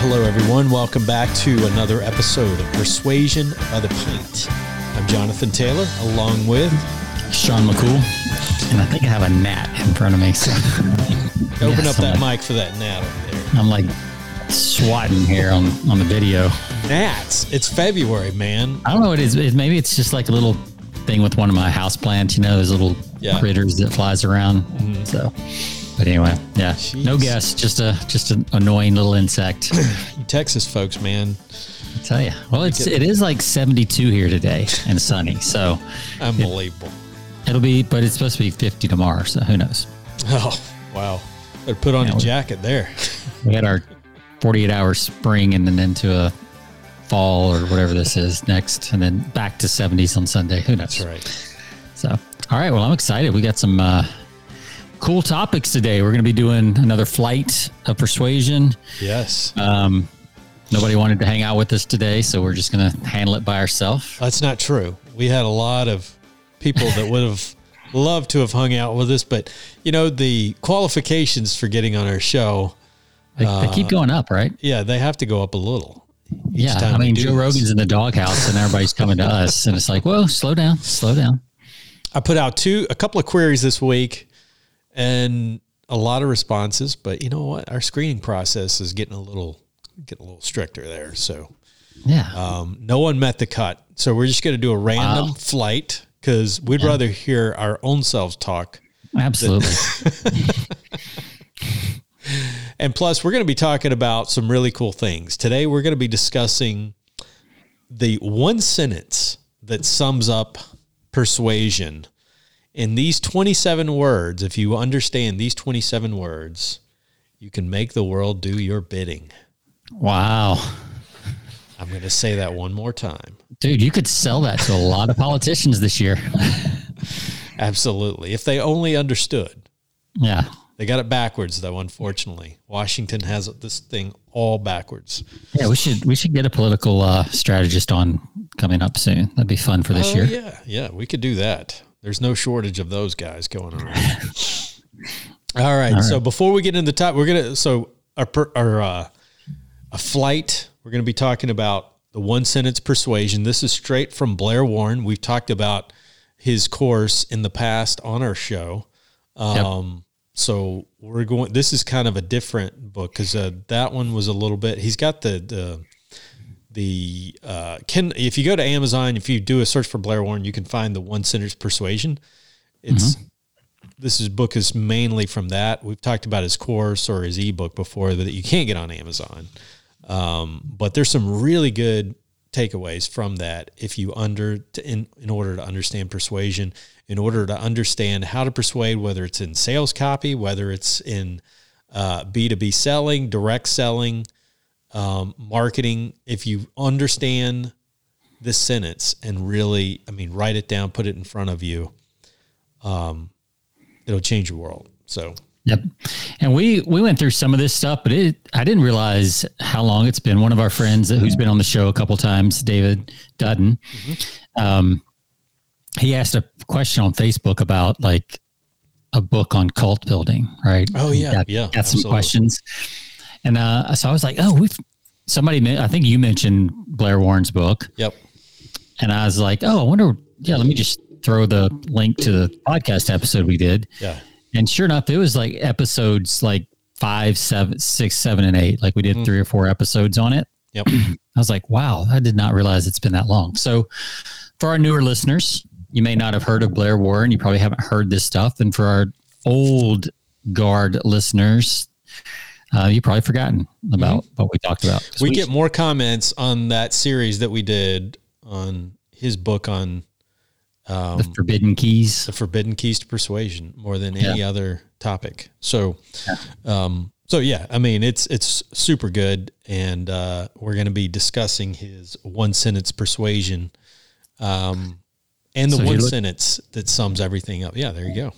hello, everyone. Welcome back to another episode of Persuasion by the Pint. I'm Jonathan Taylor, along with Sean McCool. And I think I have a gnat in front of me. So open Yes, up that I'm mic for that gnat over there. I'm like swatting here on, on the video. Gnats. It's February, man. I don't know what it is. It- Maybe it's just like a little thing with one of my house plants, you know, those little Yeah. Mm-hmm. critters that flies around. So, but anyway, yeah, no Jeez. guess, just a just an annoying little insect. You Texas folks, man. I tell you. Well, it's it is like 72 here today and sunny, so Unbelievable. it'll be. But it's supposed to be 50 tomorrow, so who knows? Oh, wow. Better put on Yeah, a we- jacket there. We had our 48 hour spring and then into a fall or whatever this is next, and then back to 70s on Sunday. Who knows? That's right. So, all right. Well, I'm excited. We got some uh, cool topics today. We're going to be doing another flight of persuasion. Yes. Um, nobody wanted to hang out with us today, so we're just going to handle it by ourselves. That's not true. We had a lot of people that would have loved to have hung out with us, but you know, the qualifications for getting on our show, They, they keep going up, right? yeah, they have to go up a little. each yeah. time I mean, Joe this. Rogan's in the doghouse, and everybody's coming to us, and it's like, whoa, slow down, slow down. I put out two, a couple of queries this week, and a lot of responses. But you know what? Our screening process is getting a little, getting a little stricter there. So Yeah. um, no one met the cut. So we're just going to do a random Wow. flight because we'd rather hear our own selves talk. Absolutely. And plus, we're going to be talking about some really cool things. Today, we're going to be discussing the one sentence that sums up persuasion. In these 27 words, if you understand these 27 words, you can make the world do your bidding. wow. I'm going to say that one more time. Dude, you could sell that to a lot of politicians this year. Absolutely. If they only understood. yeah. They got it backwards, though, unfortunately. Washington has this thing all backwards. Yeah, we should we should get a political uh, strategist on coming up soon. That'd be fun for this oh, year. yeah. Yeah, we could do that. There's no shortage of those guys going on. All right. So before we get into the top, we're gonna so our our uh, a flight. We're gonna be talking about the one sentence persuasion. This is straight from Blair Warren. We've talked about his course in the past on our show. Um, So we're going. This is kind of a different book because uh, that one was a little bit. He's got the the the uh, can if you go to Amazon, if you do a search for Blair Warren, you can find the one sentence persuasion. It's this is book is mainly from that. We've talked about his course or his ebook before that you can't get on Amazon. Um, but there's some really good takeaways from that if you under to, in in order to understand persuasion, in order to understand how to persuade, whether it's in sales copy, whether it's in uh, B2B selling, direct selling, um, marketing. If you understand this sentence and really, I mean, write it down, put it in front of you, um, it'll change your world. So Yep. And we we went through some of this stuff, but it I didn't realize how long it's been. One of our friends who's been on the show a couple times, David Dutton, um, he asked a question on Facebook about like a book on cult building, right? Oh, yeah. got, Yeah, got some absolutely. questions, and uh, so I was like, oh, we've somebody. I think you mentioned Blair Warren's book, Yep. and I was like, oh, I wonder. Yeah, let me just throw the link to the podcast episode we did. Yeah. And sure enough, it was like episodes like five, seven, six, seven, and eight. Like we did three or four episodes on it. Yep. I was like, wow, I did not realize it's been that long. So for our newer listeners, you may not have heard of Blair Warren. You probably haven't heard this stuff. And for our old guard listeners, uh, you've probably forgotten about what we talked about. we get more comments on that series that we did on his book on the forbidden keys. the forbidden keys to persuasion more than any other topic. So, um, so yeah, I mean, it's, it's super good. And, uh, we're going to be discussing his one sentence persuasion, um, and the So one look- sentence that sums everything up. Yeah, there you go.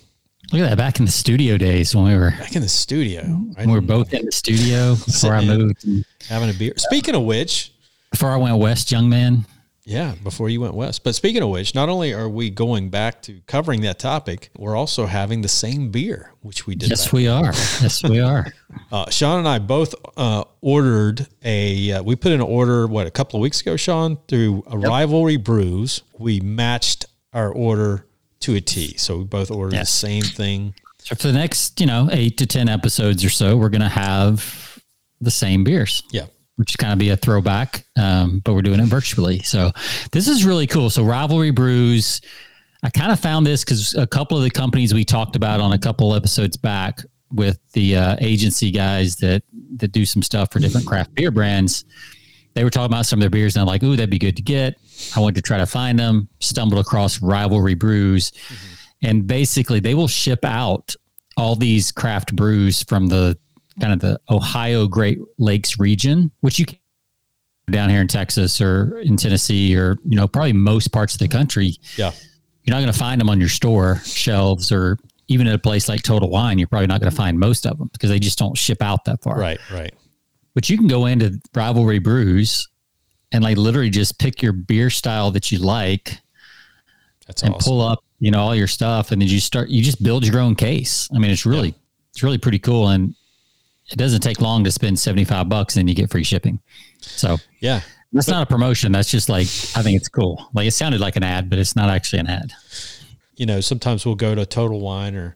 Look at that. Back in the studio days when we were, Back in the studio, right? we were both in the studio before I moved. having a beer. Speaking of which, Before I went west, young man. Yeah, before you went west. But speaking of which, not only are we going back to covering that topic, we're also having the same beer, which we did. Yes, we are. Yes, we are. Uh, Sean and I both uh, ordered a. Uh, we put in an order what a couple of weeks ago, Sean, through a rivalry brews. We matched our order to a T, so we both ordered Yes. the same thing. So for the next, you know, eight to ten episodes or so, we're gonna have the same beers. Yeah, which is kind of be a throwback, um, but we're doing it virtually. So this is really cool. So Rivalry Brews, I kind of found this because a couple of the companies we talked about on a couple episodes back with the uh, agency guys that that do some stuff for different craft beer brands, they were talking about some of their beers, and I'm like, "Ooh, that'd be good to get." I went to try to find them, stumbled across Rivalry Brews, mm-hmm. and basically they will ship out all these craft brews from the kind of the Ohio Great Lakes region, which you can down here in Texas or in Tennessee or you know probably most parts of the country. yeah, You're not going to find them on your store shelves or even at a place like Total Wine. You're probably not going to find most of them because they just don't ship out that far. right, right. But you can go into Rivalry Brews and like literally just pick your beer style that you like That's and awesome. pull up, you know, all your stuff, and then you start. You just build your own case. I mean, it's really, it's really pretty cool, and it doesn't take long to spend seventy five bucks, and you get free shipping. So yeah, that's not a promotion. That's just like I think it's cool. Like it sounded like an ad, but it's not actually an ad. you know, sometimes we'll go to Total Wine or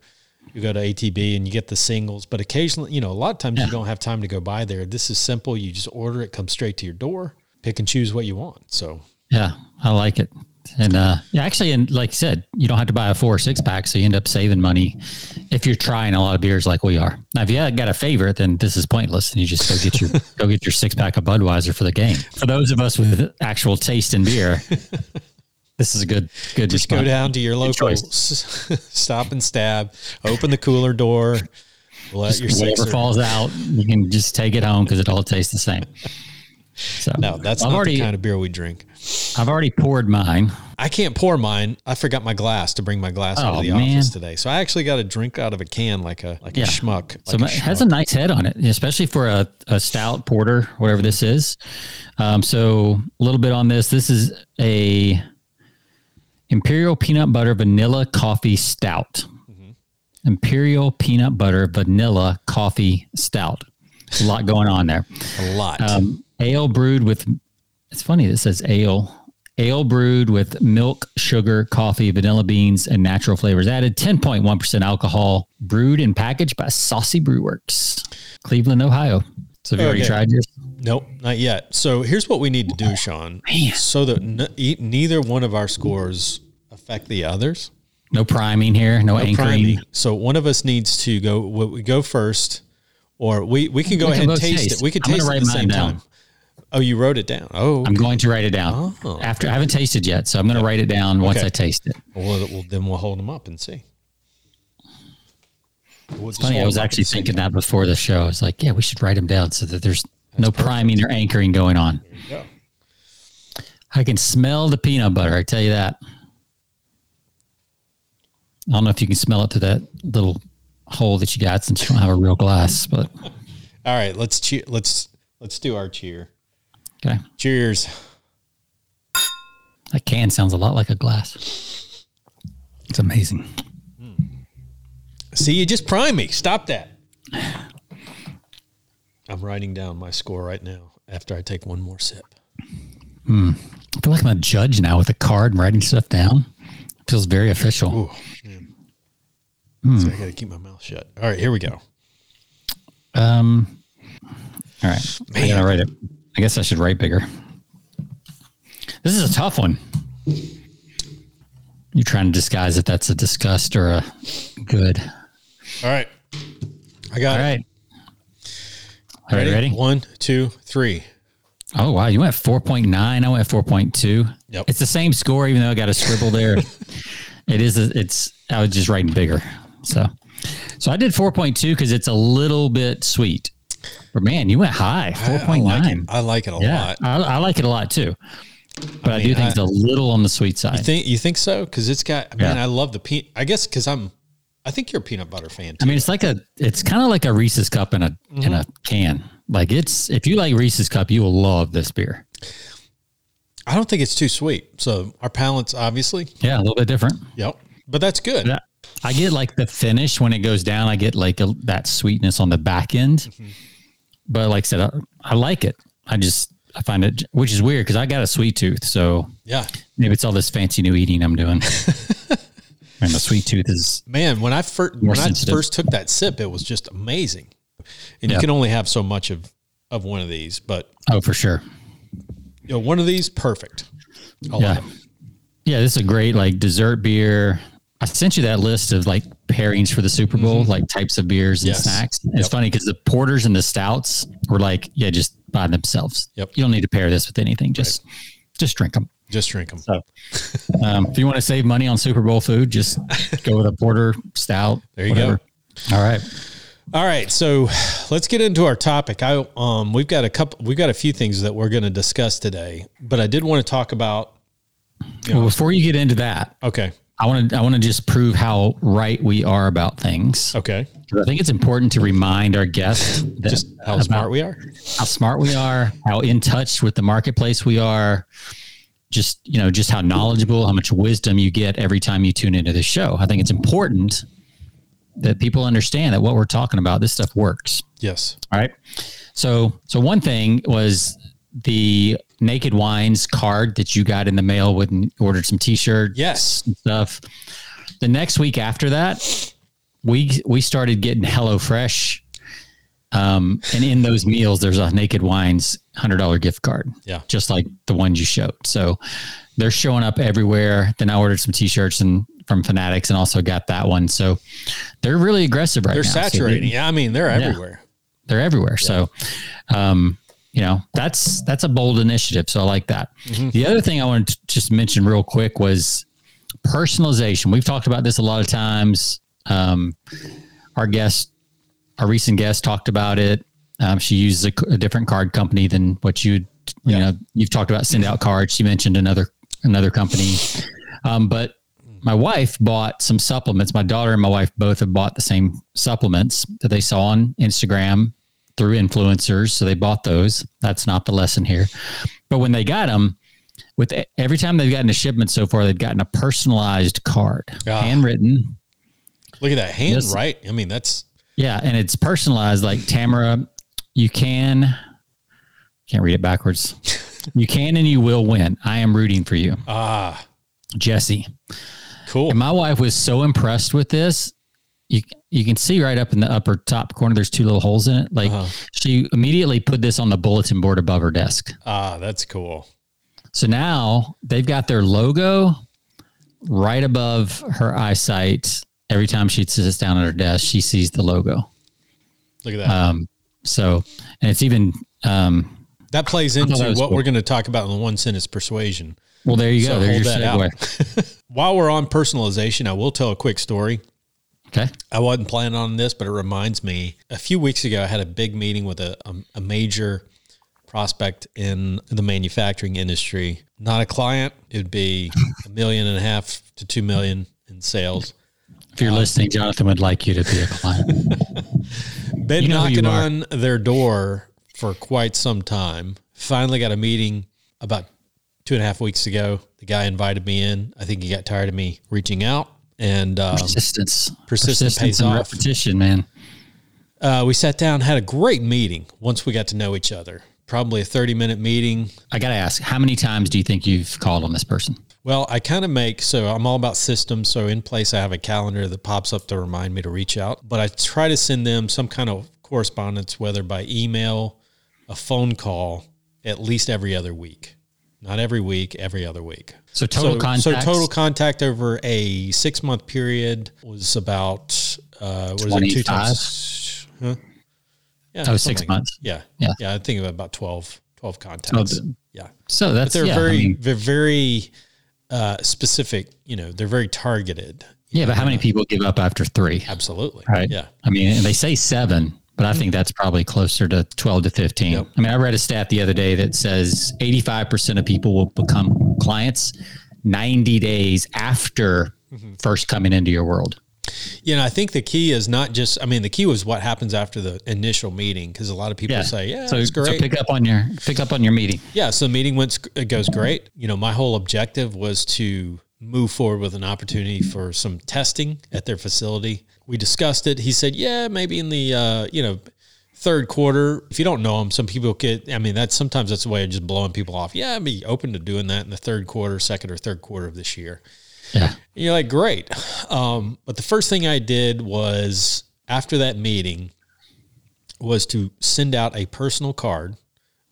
you go to ATB and you get the singles, but occasionally, you know, a lot of times you don't have time to go by there. This is simple. You just order it, comes straight to your door, pick and choose what you want. So Yeah, I like it. And uh, yeah, actually, and like you said, you don't have to buy a four or six pack, so you end up saving money if you're trying a lot of beers like we are. Now, if you got a favorite, then this is pointless, and you just go get your go get your six pack of Budweiser for the game. For those of us with actual taste in beer, this is a good good. just go down to your local stop and stab, open the cooler door, let your Whatever sixer. falls out, you can just take it home because it all tastes the same. So No, that's I've not already the kind of beer we drink. I've already poured mine. I can't pour mine. I forgot my glass to bring my glass out Oh, of the man. office today. So I actually got to drink out of a can like a like Yeah. a schmuck. So like it has a nice head on it, especially for a, a stout porter, whatever this is. Um, so a little bit on this. This is a imperial peanut butter vanilla coffee stout. Imperial peanut butter vanilla coffee stout. A lot going on there. a lot. Um, ale brewed with. It's funny. It says ale. Ale brewed with milk, sugar, coffee, vanilla beans, and natural flavors added. 10.1% alcohol. Brewed and packaged by Saucy Brewworks, Cleveland, Ohio. So have you already tried yours? Nope, not yet. So here's what we need to do, oh, Sean, Man. so that n- e- neither one of our scores affect the others. No priming here. No, No anchoring. priming. So one of us needs to go. We go first, or we we can go We ahead can and taste, taste. it. We can I'm taste it at the same down. time. Oh, you wrote it down. Oh, I'm going to write it down. Oh. After I haven't tasted yet, so I'm going to write it down once Okay. I taste it. well, well, then we'll hold them up and see. We'll just Funny, I was actually thinking that before the show. I was like, yeah, we should write them down so that there's no priming or anchoring going on. Yeah. I can smell the peanut butter. I tell you that. I don't know if you can smell it through that little hole that you got since you don't have a real glass, but All right, let's cheer. Let's let's do our cheer. Okay. Cheers. That can sounds a lot like a glass. It's amazing. See, you just prime me. Stop that. I'm writing down my score right now after I take one more sip. I feel like I'm a judge now with a card and writing stuff down. feels very official. Ooh, Hmm. So I got to keep my mouth shut. All right, here we go. Um, all right. I gotta write it. I guess I should write bigger. This is a tough one. You're trying to disguise if that's a disgust or a good. All right. I got All it. right. Are you ready? One, two, three. Oh wow, you went four point nine. I went four point two. Yep. It's the same score, even though I got a scribble there. it is. A, it's. I was just writing bigger. So, so I did four point two because it's a little bit sweet. But man, you went high. Four I point like it. I like it a Yeah, lot. I, I like it a lot too. But I, mean, do think I- it's a little on the sweet side. Think you think so? Because it's got. I mean, Yeah. I love the peanut. I guess because I'm. I think you're a peanut butter fan. Too. I mean, it's like a, it's kind of like a Reese's cup in a in a can. Like it's, if you like Reese's cup, you will love this beer. I don't think it's too sweet. So our palates, obviously. Yeah, a little bit different. Yep. But that's good. I get like the finish when it goes down. I get like a, that sweetness on the back end. Mm-hmm. But like I said, I, I, like it. I just I find it, which is weird because I got a sweet tooth. So yeah, maybe it's all this fancy new eating I'm doing. and the sweet tooth is man. When I first when sensitive. I first took that sip, it was just amazing. And you can only have so much of of one of these, but oh, for sure. You know, one of these, perfect. I yeah. Yeah, this is a great like dessert beer. I sent you that list of like pairings for the Super Bowl, mm-hmm. like types of beers and yes. snacks. Yep. It's funny because the porters and the stouts were like, yeah, just by themselves. Yep. You don't need to pair this with anything. Just, right. just drink them. Just drink them. So, um, if you want to save money on Super Bowl food, just go with a porter, stout. There you whatever. go. All right. All right, so let's get into our topic. I um we've got a couple we've got a few things that we're going to discuss today, but I did want to talk about you know, well, before you get into that. Okay. I want to I want to just prove how right we are about things. Okay. I think it's important to remind our guests that just how smart we are, how smart we are, how in touch with the marketplace we are, just you know, just how knowledgeable, how much wisdom you get every time you tune into the show. I think it's important that people understand that what we're talking about, this stuff works. Yes. All right. So so one thing was the Naked Wines card that you got in the mail when ordered some t-shirts, yes, stuff. The next week after that, we we started getting HelloFresh, um, and in those meals, there's a Naked Wines hundred dollar gift card. Yeah, just like the ones you showed. So they're showing up everywhere. Then I ordered some t-shirts and from Fanatics and also got that one. So they're really aggressive right they're now. They're saturating. So they, yeah, I mean they're everywhere. Yeah, they're everywhere. Yeah. So, um, you know that's that's a bold initiative. So i like that. Mm-hmm. the other thing i wanted to just mention real quick was personalization. We've talked about this a lot of times. Um, our guest our recent guest talked about it. Um, she uses a, a, different card company than what you you yeah. know you've talked about send out cards. She mentioned another another company. Um, but my wife bought some supplements. My daughter and my wife both have bought the same supplements that they saw on instagram through influencers. So they bought those. That's not the lesson here. But when they got them, with every time they've gotten a shipment so far, they've gotten a personalized card, ah. handwritten. Look at that hand, right? I mean, that's yeah, and it's personalized. Like Tamara, you can can't read it backwards. you can and you will win. I am rooting for you. Ah, Jesse. Cool. And my wife was so impressed with this you you can see right up in the upper top corner there's two little holes in it. Like uh-huh. she immediately put this on the bulletin board above her desk. Ah that's cool. So now they've got their logo right above her eyesight. Every time she sits down at her desk she sees the logo. Look at that. Um so and it's even um that plays into that what cool. we're going to talk about in the one sentence persuasion. Well there you go. So there's your segue. while we're on personalization i will tell a quick story Okay. I wasn't planning on this, but it reminds me a few weeks ago, I had a big meeting with a, a, a major prospect in the manufacturing industry. Not a client, it would be a million and a half to two million in sales. If you're um, listening, Jonathan would like you to be a client. Been you know knocking on their door for quite some time. Finally got a meeting about two and a half weeks ago. The guy invited me in. I think he got tired of me reaching out and um, persistence, persistence, persistence and off. repetition, man. Uh, we sat down, had a great meeting. Once we got to know each other, probably a thirty-minute meeting. I got to ask, how many times do you think you've called on this person? Well, I kind of make so I'm all about systems. So in place, I have a calendar that pops up to remind me to reach out. But I try to send them some kind of correspondence, whether by email, a phone call, at least every other week. Not every week, every other week. So total so, contact. So total contact over a six month period was about uh, what is it two times? Huh? Yeah, oh, six months. Yeah, yeah, yeah. I think about 12, 12 contacts. Yeah. So that's but they're yeah, very I mean, they're very uh, specific. You know, they're very targeted. Yeah, but how many people give up after three? Absolutely. Right. Yeah. I mean, they say seven, but I think that's probably closer to 12 to 15. Yep. I mean, I read a stat the other day that says 85% of people will become clients 90 days after mm-hmm. first coming into your world. You know, I think the key is not just. I mean, the key was what happens after the initial meeting because a lot of people Yeah. say, "Yeah, So, it's great." so pick up on your pick up on your meeting. Yeah, so the meeting went it goes great. You know, my whole objective was to move forward with an opportunity for some testing at their facility. We discussed it. He said, "Yeah, maybe in the uh, you know third quarter. If you don't know them, some people get. I mean, that's sometimes that's a way of just blowing people off. Yeah, I'd be open to doing that in the third quarter, second or third quarter of this year. Yeah. And you're like, great. Um, but the first thing I did was after that meeting was to send out a personal card,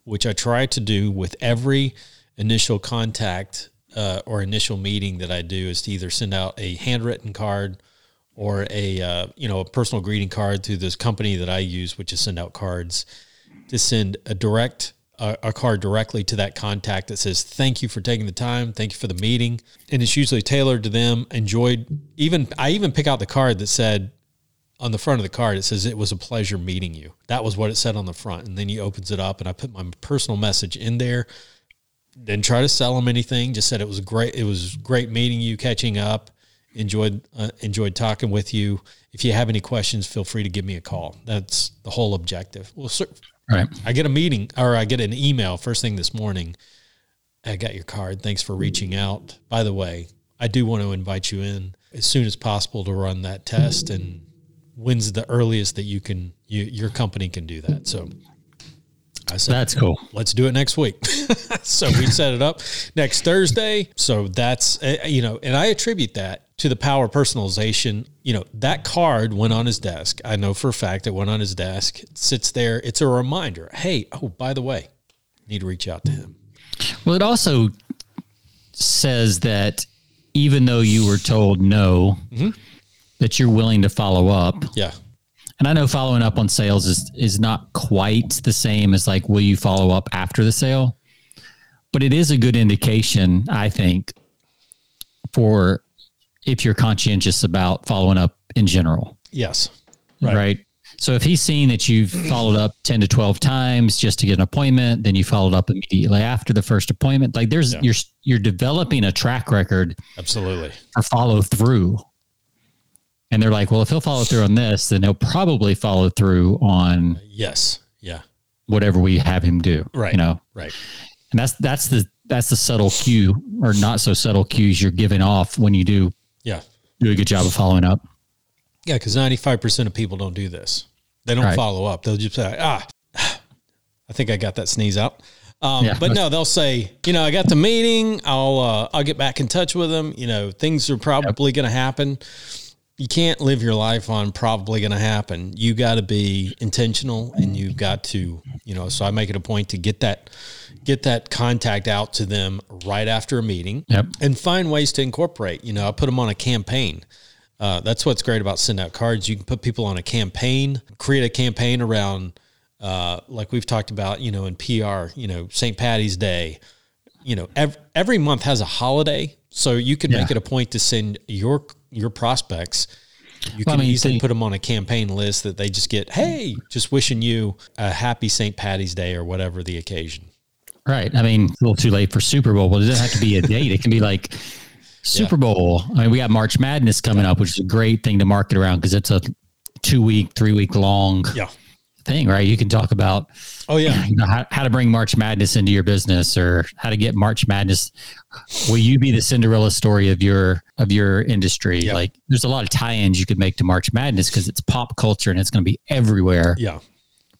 which I try to do with every initial contact uh, or initial meeting that I do is to either send out a handwritten card or a uh, you know a personal greeting card through this company that I use, which is send out cards to send a direct a, a card directly to that contact that says thank you for taking the time, thank you for the meeting, and it's usually tailored to them. Enjoyed even I even pick out the card that said on the front of the card it says it was a pleasure meeting you. That was what it said on the front, and then he opens it up and I put my personal message in there. Didn't try to sell him anything. Just said it was great. It was great meeting you, catching up. Enjoyed uh, enjoyed talking with you. If you have any questions, feel free to give me a call. That's the whole objective. Well, sir, Right. I get a meeting or I get an email first thing this morning. I got your card. Thanks for reaching out. By the way, I do want to invite you in as soon as possible to run that test. And when's the earliest that you can, you, your company can do that? So I said, That's cool. let's do it next week. so we set it up next Thursday. So that's, uh, you know, and I attribute that to the power of personalization. You know, that card went on his desk. I know for a fact it went on his desk. It sits there. It's a reminder. Hey, oh, by the way, need to reach out to him. Well, it also says that even though you were told no, mm-hmm. that you're willing to follow up. Yeah. And I know following up on sales is is not quite the same as like will you follow up after the sale? But it is a good indication, I think, for if you're conscientious about following up in general. Yes. Right. So if he's seen that you've followed up 10 to 12 times just to get an appointment, then you followed up immediately after the first appointment, like there's you're you're developing a track record Absolutely. for follow through. And they're like, well, if he'll follow through on this, then he'll probably follow through on uh, Yes. Yeah. whatever we have him do. Right. You know, Right. and that's that's the that's the subtle cue or not so subtle cues you're giving off when you do Yeah. do a good job of following up. Yeah. Because 95% of people don't do this. They don't Right. follow up. They'll just say, ah, I think I got that sneeze out. Um, Yeah. but no, they'll say, you know, I got the meeting. I'll, uh, I'll get back in touch with them. You know, things are probably going to happen. You can't live your life on probably going to happen. You got to be intentional and you've got to, you know, so I make it a point to get that, get that contact out to them right after a meeting Yep. and find ways to incorporate. You know, I put them on a campaign. Uh, that's what's great about send out cards. You can put people on a campaign, create a campaign around, uh, like we've talked about, you know, in PR, you know, St. Patty's Day. You know, every, every month has a holiday, so you can make it a point to send your your prospects. You Well, I can mean, easily think- put them on a campaign list that they just get. Hey, just wishing you a happy St. Patty's Day or whatever the occasion. Right. I mean, a little too late for Super Bowl, but it doesn't have to be a date. It can be like Super Bowl. I mean, we got March Madness coming up, which is a great thing to market around because it's a two week, three week long Yeah. Thing, right? You can talk about Oh yeah. you know, how, how to bring March Madness into your business or how to get March Madness. Will you be the Cinderella story of your of your industry? Like, there's a lot of tie-ins you could make to March Madness because it's pop culture and it's going to be everywhere Yeah.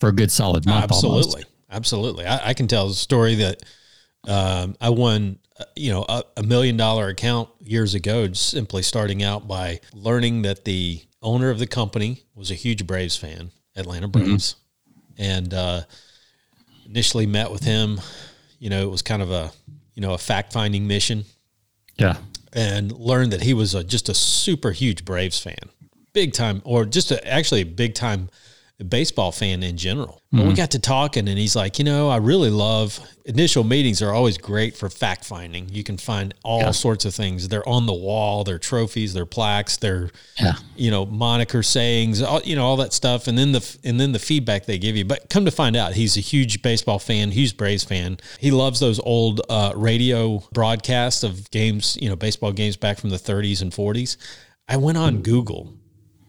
for a good solid month. Absolutely, Almost. absolutely. I, I can tell a story that um, I won, uh, you know, a, a million dollar account years ago, simply starting out by learning that the owner of the company was a huge Braves fan, Atlanta Braves, and uh, initially met with him. You know, it was kind of a, you know, a fact finding mission Yeah. and learned that he was a, just a super huge Braves fan, big time, or just a, actually a big time baseball fan in general. But we got to talking, and he's like, you know, I really love initial meetings are always great for fact finding. You can find all sorts of things. They're on the wall, they're trophies, they're plaques, they're Yeah. you know moniker sayings, all, you know all that stuff, and then the and then the feedback they give you. But come to find out, he's a huge baseball fan, huge Braves fan. He loves those old uh, radio broadcasts of games, you know, baseball games back from the 30s and 40s. I went on Google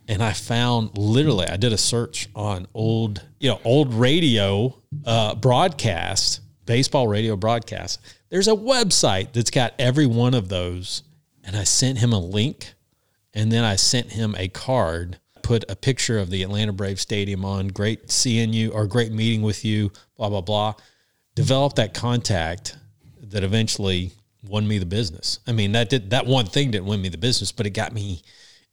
and I found literally I did a search on old you know old radio uh, broadcast baseball radio broadcast. There's a website that's got every one of those, and I sent him a link, and then I sent him a card. Put a picture of the Atlanta Braves Stadium on. Great seeing you, or great meeting with you. Blah blah blah. Developed that contact that eventually won me the business. I mean, that did that one thing didn't win me the business, but it got me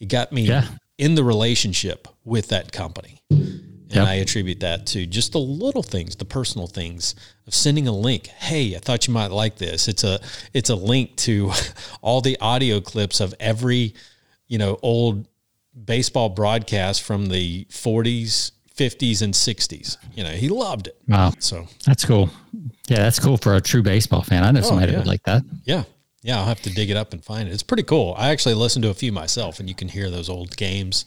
it got me yeah. In the relationship with that company. And yep. I attribute that to just the little things, the personal things of sending a link. Hey, I thought you might like this. It's a it's a link to all the audio clips of every, you know, old baseball broadcast from the 40s, 50s and 60s. You know, he loved it. Wow. So that's cool. Yeah, that's cool for a true baseball fan. I know oh, somebody yeah. would like that. Yeah. Yeah, I'll have to dig it up and find it. It's pretty cool. I actually listened to a few myself and you can hear those old games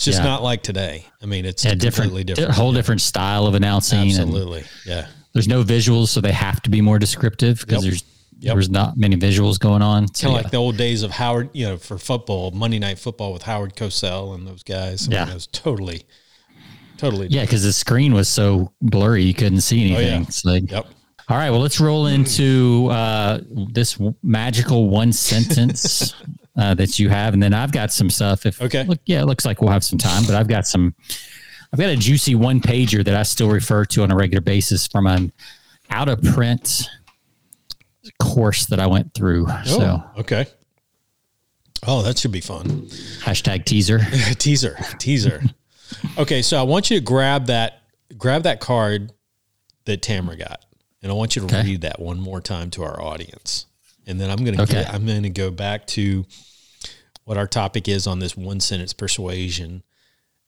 it's just yeah. not like today. I mean, it's yeah, completely different, A whole different style of announcing. Absolutely, yeah. There's no visuals, so they have to be more descriptive because yep. there's Yep. There's not many visuals going on. So, kind of yeah. like the old days of Howard, you know, for football, Monday Night Football with Howard Cosell and those guys. I yeah, mean, it was totally, totally. Yeah, because the screen was so blurry, you couldn't see anything. Oh, yeah. It's like, yep. All right, well, let's roll into uh, this magical one sentence uh, that you have, and then I've got some stuff. If okay, look, yeah, it looks like we'll have some time, but I've got some. I've got a juicy one pager that I still refer to on a regular basis from an out of print course that I went through. Oh, so okay. Oh, that should be fun. Hashtag teaser. teaser. Teaser. okay, so I want you to grab that grab that card that Tamara got, and I want you to okay. read that one more time to our audience, and then I'm okay. get, I'm gonna go back to what our topic is on this one sentence persuasion,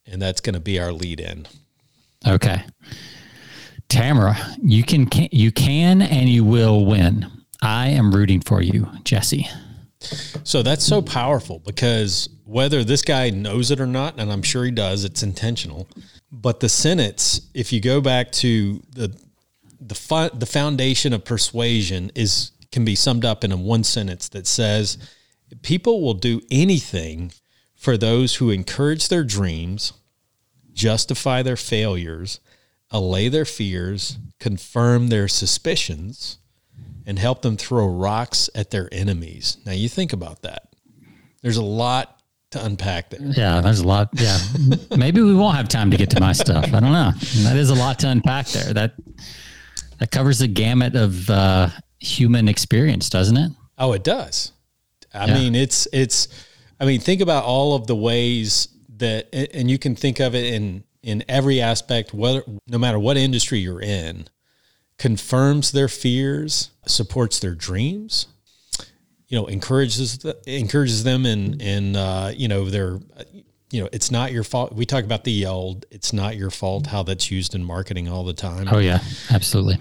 and that's going to be our lead in. Okay. Tamara, you can, can you can and you will win. I am rooting for you, Jesse. So that's so powerful because whether this guy knows it or not, and I'm sure he does, it's intentional. But the sentence, if you go back to the the fu- the foundation of persuasion, is can be summed up in a one sentence that says, people will do anything for those who encourage their dreams, justify their failures, allay their fears, confirm their suspicions, and help them throw rocks at their enemies. Now, you think about that. There's a lot to unpack there. Yeah, there's a lot. Yeah. Maybe we won't have time to get to my stuff. I don't know. That is a lot to unpack there. That that covers the gamut of uh, human experience, doesn't it? Oh, it does. I yeah. mean, it's it's. I mean, think about all of the ways that, and you can think of it in in every aspect, whether no matter what industry you're in, confirms their fears, supports their dreams, you know, encourages the, encourages them in in uh, you know their you know it's not your fault. We talk about the old "it's not your fault" how that's used in marketing all the time. Oh yeah, absolutely.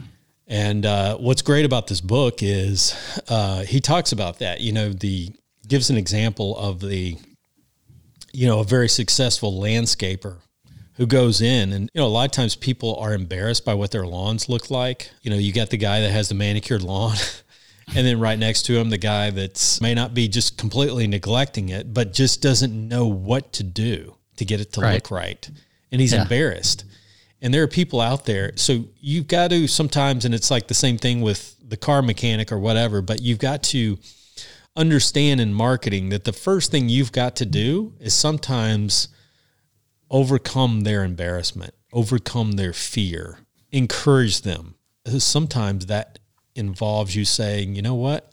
And uh, what's great about this book is uh, he talks about that. You know, the gives an example of the, you know, a very successful landscaper who goes in and you know a lot of times people are embarrassed by what their lawns look like. You know, you got the guy that has the manicured lawn. and then right next to him the guy that's may not be just completely neglecting it but just doesn't know what to do to get it to right. look right and he's yeah. embarrassed and there are people out there. So you've got to sometimes, and it's like the same thing with the car mechanic or whatever, but you've got to understand in marketing that the first thing you've got to do is sometimes overcome their embarrassment, overcome their fear, encourage them. Sometimes that involves you saying, you know what?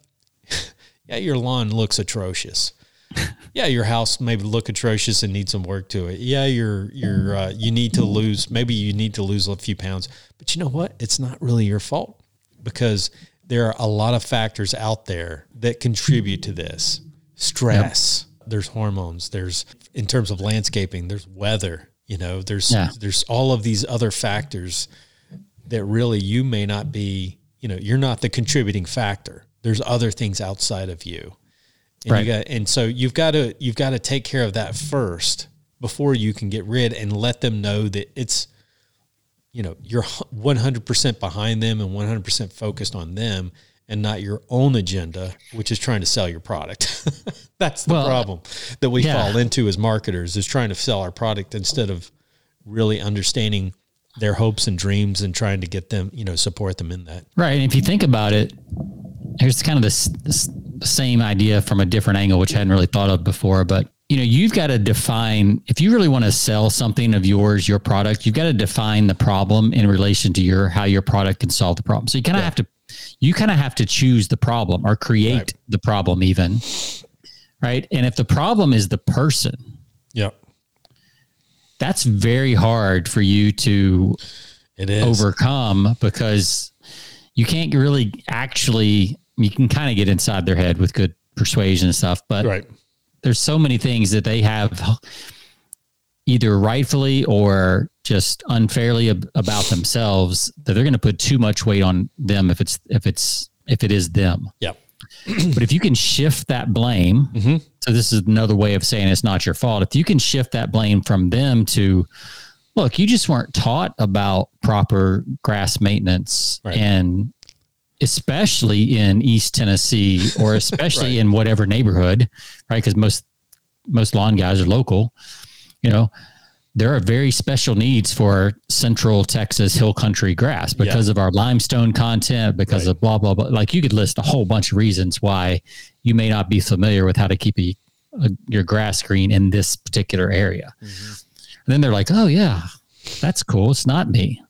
yeah, your lawn looks atrocious yeah, your house may look atrocious and need some work to it. Yeah, you're you're uh, you need to lose maybe you need to lose a few pounds, but you know what? It's not really your fault because there are a lot of factors out there that contribute to this. Stress, yep. there's hormones, there's in terms of landscaping, there's weather, you know, there's yeah. there's all of these other factors that really you may not be, you know, you're not the contributing factor. There's other things outside of you and right. Got, and so you've got to you've got to take care of that first before you can get rid and let them know that it's you know you're 100% behind them and 100% focused on them and not your own agenda, which is trying to sell your product. That's the Well, uh, problem that we yeah. fall into as marketers is trying to sell our product instead of really understanding their hopes and dreams and trying to get them, you know, support them in that. Right. And if you think about it, here's kind of this, this same idea from a different angle, which I hadn't really thought of before. But you know, you've got to define if you really want to sell something of yours, your product, you've got to define the problem in relation to your how your product can solve the problem. So you kind of have to you kind of have to choose the problem or create Right. the problem even. Right. And if the problem is the person, Yep. that's very hard for you to It is. overcome because you can't really actually you can kind of get inside their head with good persuasion and stuff but Right. there's so many things that they have either rightfully or just unfairly ab- about themselves that they're going to put too much weight on them if it's if it's if it is them Yeah. but if you can shift that blame, Mhm. so this is another way of saying it's not your fault. If you can shift that blame from them to, look, you just weren't taught about proper grass maintenance Right. and especially in East Tennessee or especially Right. in whatever neighborhood, right? Because most most lawn guys are local. You know, there are very special needs for central Texas hill country grass because of our limestone content, because Right. of blah, blah, blah. Like you could list a whole bunch of reasons why you may not be familiar with how to keep a, a, your grass green in this particular area. Mm-hmm. And then they're like, oh, yeah, that's cool. It's not me.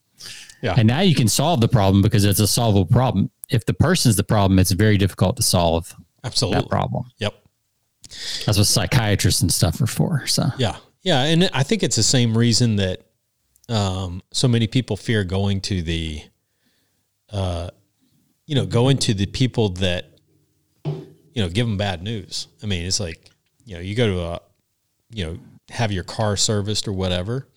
Yeah. And now you can solve the problem because it's a solvable problem. If the person's the problem, it's very difficult to solve Absolutely. that problem. Yep. That's what psychiatrists and stuff are for. So, Yeah. Yeah. And I think it's the same reason that um, so many people fear going to the, uh, you know, going to the people that, you know, give them bad news. I mean, it's like, you know, you go to a, you know, have your car serviced or whatever.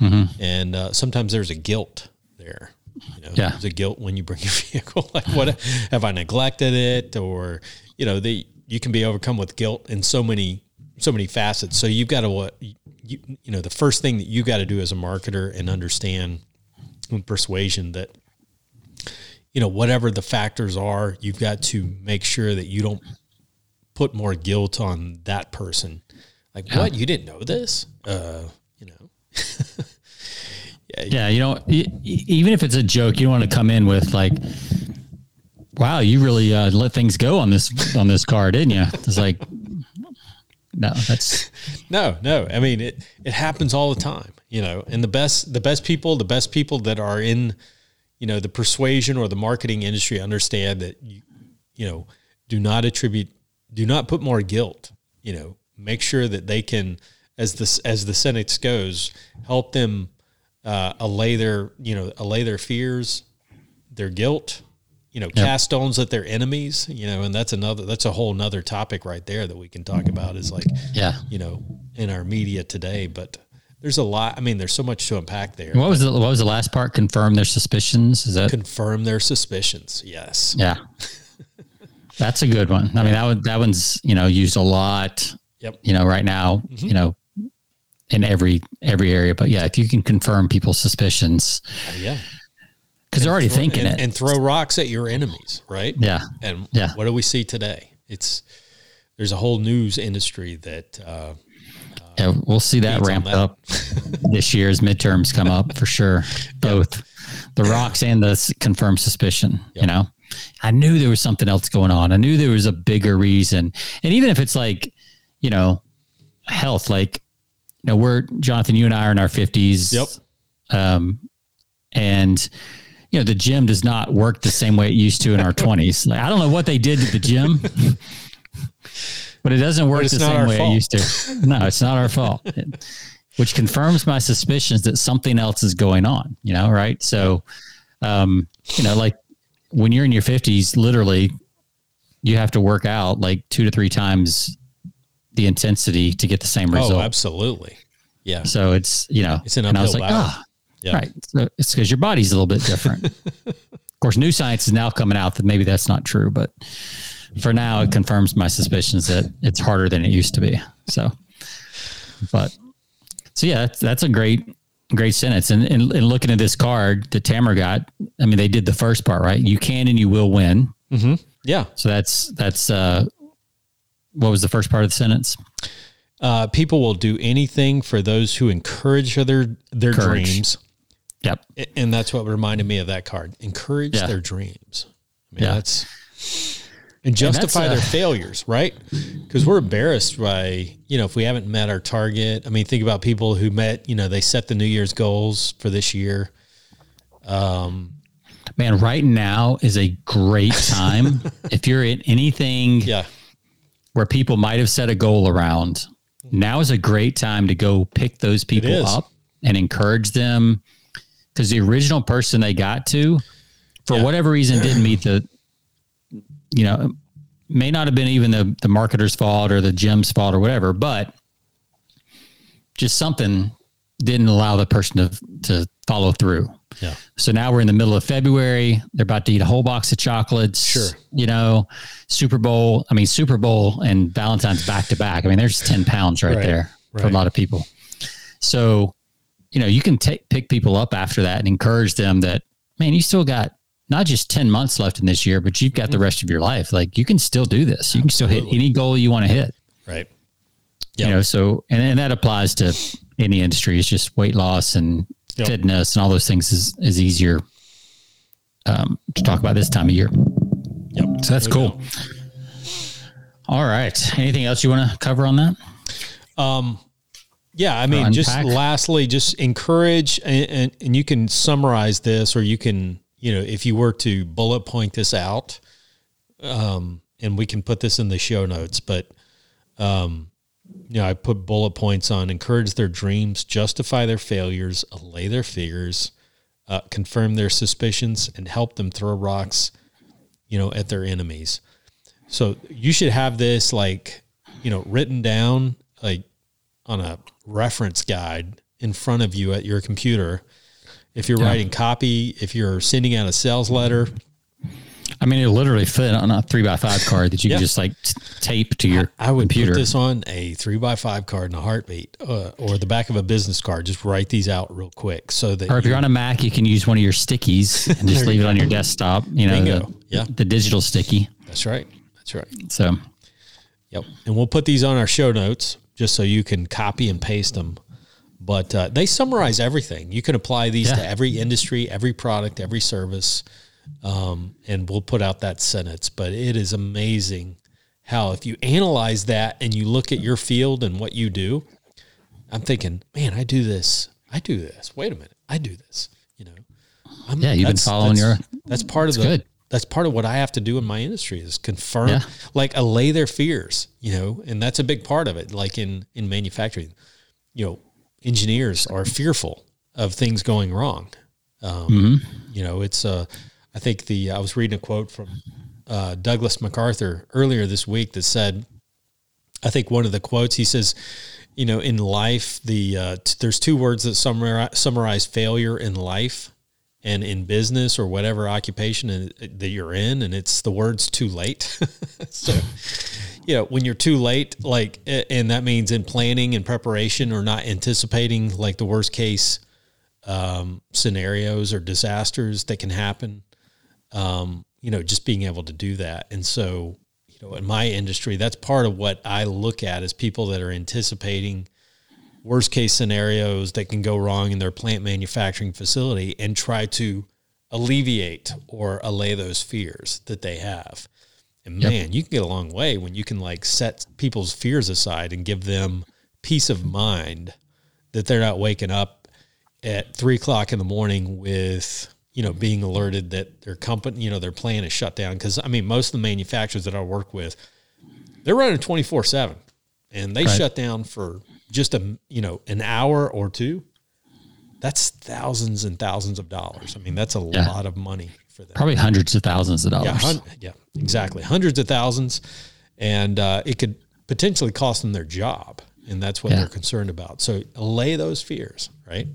Mm-hmm. And uh, sometimes there's a guilt there. You know, Yeah. there's a guilt when you bring your vehicle. Like, what have I neglected it? Or, you know, they, you can be overcome with guilt in so many, so many facets. So you've got to, what, you, you know, the first thing that you got to do as a marketer and understand with persuasion that, you know, whatever the factors are, you've got to make sure that you don't put more guilt on that person. Like, what? You didn't know this? Uh, you know, yeah, Yeah, you know, even if it's a joke, you don't want to come in with like, "Wow, you really uh, let things go on this on this car, didn't you?" It's like, no, that's No, no. I mean, it it happens all the time, you know. And the best the best people, the best people that are in, you know, the persuasion or the marketing industry understand that you, you know, do not attribute, do not put more guilt. You know, make sure that they can, as this as the sentence goes, help them uh, allay their you know allay their fears, their guilt. You know, cast stones at their enemies. You know, and that's another that's a whole nother topic right there that we can talk about. Is like yeah. you know, in our media today. But there's a lot. I mean, there's so much to unpack there. What was the what was the last part? Confirm their suspicions. Is that Confirm their suspicions. Yes. yeah? That's a good one. I mean, that one that one's you know used a lot. Yep. You know, right now, you know, in every every area. But yeah, if you can confirm people's suspicions, Yeah. because they're already thinking and, it. and throw rocks at your enemies, right? yeah. And Yeah. what do we see today? It's there's a whole news industry that uh, Yeah, we'll see that Beats on ramp that. up this year as midterms come up for sure. Both the rocks and the confirmed suspicion. You know, I knew there was something else going on. I knew there was a bigger reason. And even if it's like, you know, health, like, you know, we're Jonathan, you and I are in our fifties. Yep. Um, and you know, the gym does not work the same way it used to in our twenties. Like, I don't know what they did to the gym. But it doesn't work the same way fault. it used to. No, it's not our fault. It- which confirms my suspicions that something else is going on, you know, right? So, um, you know, like when you're in your 50s, literally, you have to work out like two to three times the intensity to get the same result. oh, absolutely. Yeah. So it's, you know, It's an and I was like, battle. ah, Yeah. right. So it's because your body's a little bit different. of course, new science is now coming out that maybe that's not true, but for now, it confirms my suspicions that it's harder than it used to be. So, but so yeah, that's, that's a great, great sentence. And, and, and looking at this card that Tamara got, I mean, they did the first part, right? You can and you will win. Mm-hmm. Yeah. So that's that's uh, what was the first part of the sentence? Uh, people will do anything for those who encourage their their Courage. dreams, Yep. And that's what reminded me of that card. Encourage Yeah. their dreams. I mean, Yeah. that's and justify uh, their failures, right? Because we're embarrassed by you know if we haven't met our target. I mean, think about people who met. You know, they set the New Year's goals for this year. Um, Man, right now is a great time if you're in anything Yeah, where people might have set a goal around. Now is a great time to go pick those people up and encourage them because the original person they got to, for Yeah. whatever reason, didn't meet the, you know, may not have been even the, the marketer's fault or the gym's fault or whatever, but just something didn't allow the person to, to follow through. Yeah, So now we're in the middle of February. They're about to eat a whole box of chocolates. Sure. You know, Super Bowl. I mean, Super Bowl and Valentine's back to back. I mean, there's 10 pounds right, Right, there for a lot of people. So, you know, you can take, pick people up after that and encourage them that, man, you still got not just 10 months left in this year, but you've got the rest of your life. Like you can still do this. You can still hit Mm-hmm. Any goal you want to hit right. you know so and, and that applies to any industry it's just weight loss and Yep. fitness and all those things is, is easier um, to talk about this time of year. Yep. so that's There we cool. all right. Anything else you want to cover on that? Um, Yeah, I mean, just lastly, just encourage, and, and, and you can summarize this, or you can, you know, if you were to bullet point this out, um, and we can put this in the show notes, but, um, you know, I put bullet points on encourage their dreams, justify their failures, allay their fears, uh, confirm their suspicions, and help them throw rocks, you know, at their enemies. So you should have this like, you know, written down like on a reference guide in front of you at your computer. If you're Yeah. writing copy, if you're sending out a sales letter, i mean it literally fit on a three by five card that you Yeah. can just like t- tape to your I would computer put this on a three by five card in a heartbeat, uh, or the back of a business card. Just write these out real quick so that or if you- you're on a mac you can use one of your stickies and just leave you it on your desktop you know the, Yeah. the digital sticky that's right, that's right. so Yep. And we'll put these on our show notes just so you can copy and paste them. But uh, they summarize everything. You can apply these to every industry, every product, every service. Um, and we'll put out that sentence. But it is amazing how, if you analyze that and you look at your field and what you do, I'm thinking, man, I do this. I do this. Wait a minute. I do this. You know, I'm, Yeah, you've been following that's- your- That's part of the. good. That's part of what I have to do in my industry is confirm, Yeah. like allay their fears. You know, and that's a big part of it. Like in in manufacturing, you know, engineers are fearful of things going wrong. Um, You know, it's uh, I think the I was reading a quote from uh, Douglas MacArthur earlier this week that said, I think one of the quotes he says, you know, in life, the uh, t- there's two words that summarize, summarize failure in life and in business or whatever occupation in- that you're in, and it's the words "too late." so, you know, when you're too late, like, and that means in planning and preparation or not anticipating like the worst case um, scenarios or disasters that can happen. Um, you know, just being able to do that, and so you know, in my industry, that's part of what I look at as people that are anticipating worst case scenarios that can go wrong in their plant manufacturing facility and try to alleviate or allay those fears that they have. And Yep. man, you can get a long way when you can like set people's fears aside and give them peace of mind that they're not waking up at three o'clock in the morning with you know being alerted that their company you know their plant is shut down because i mean most of the manufacturers that i work with they're running 24 7 and they Right. shut down for just a you know an hour or two that's thousands and thousands of dollars i mean that's a Yeah. lot of money for them probably hundreds of thousands of dollars yeah, hun- yeah, exactly. Hundreds of thousands, and uh, it could potentially cost them their job, and that's what Yeah. they're concerned about. So allay those fears, right?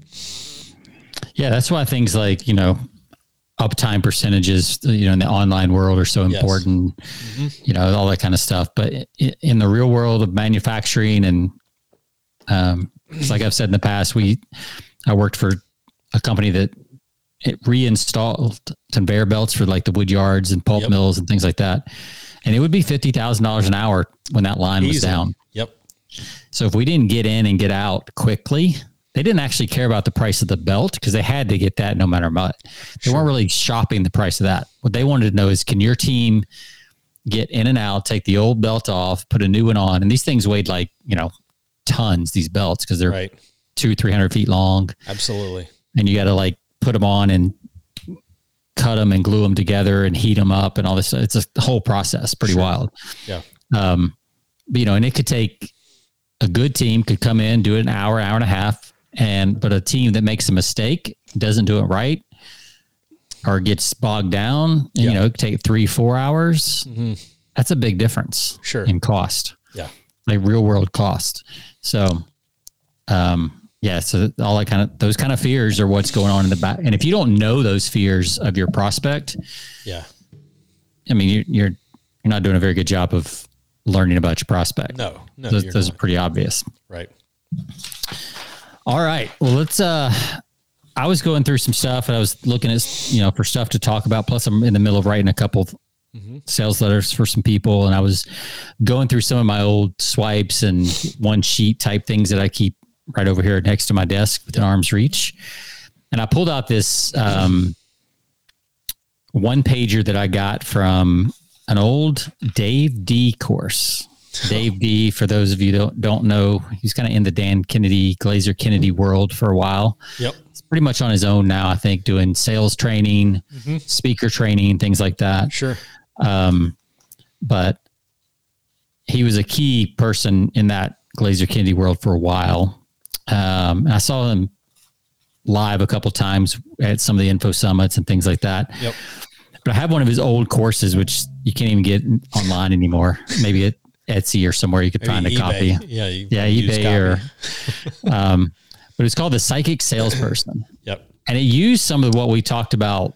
Yeah, that's why things like, you know, uptime percentages, you know, in the online world are so Yes. important, you know, all that kind of stuff. But in the real world of manufacturing and, um, it's like I've said in the past, we, I worked for a company that it reinstalled conveyor belts for like the wood yards and pulp Yep. mills and things like that. And it would be fifty thousand dollars an hour when that line was down. Yep. So if we didn't get in and get out quickly, they didn't actually care about the price of the belt because they had to get that no matter what. They weren't really shopping the price of that. What they wanted to know is can your team get in and out, take the old belt off, put a new one on? And these things weighed like, you know, tons, these belts, because they're Right. two, 300 feet long. Absolutely. And you got to like put them on and cut them and glue them together and heat them up and all this. It's a whole process, pretty Sure. wild. Yeah. Um, but, you know, and it could take a good team could come in, do it an hour, hour and a half, and but a team that makes a mistake, doesn't do it right, or gets bogged down, Yeah. you know, it could take three, four hours. Mhm. That's a big difference Sure. in cost, Yeah. like real world cost. So, um, yeah, so all that kind of those kind of fears are what's going on in the back. And if you don't know those fears of your prospect, Yeah. I mean, you're you're, you're not doing a very good job of learning about your prospect. No. No. those, those are pretty obvious. right. All right. Well, let's. uh I was going through some stuff and I was looking at you know for stuff to talk about. Plus, I'm in the middle of writing a couple of sales letters for some people, and I was going through some of my old swipes and one sheet type things that I keep right over here next to my desk within arm's reach. And I pulled out this um, one pager that I got from an old Dave Dee course. Dave Dee, for those of you that don't, don't know, he's kind of in the Dan Kennedy, Glazer Kennedy world for a while. Yep. He's pretty much on his own now, I think, doing sales training, Mm-hmm. speaker training, things like that. Sure. Um, but he was a key person in that Glazer Kennedy world for a while. Um, I saw him live a couple times at some of the info summits and things like that. Yep. But I have one of his old courses, which you can't even get online anymore. Maybe at Etsy or somewhere you could Maybe find a eBay. copy. Yeah. You Yeah, eBay or. Um, but it's called the Psychic Salesperson, Yep. and it used some of what we talked about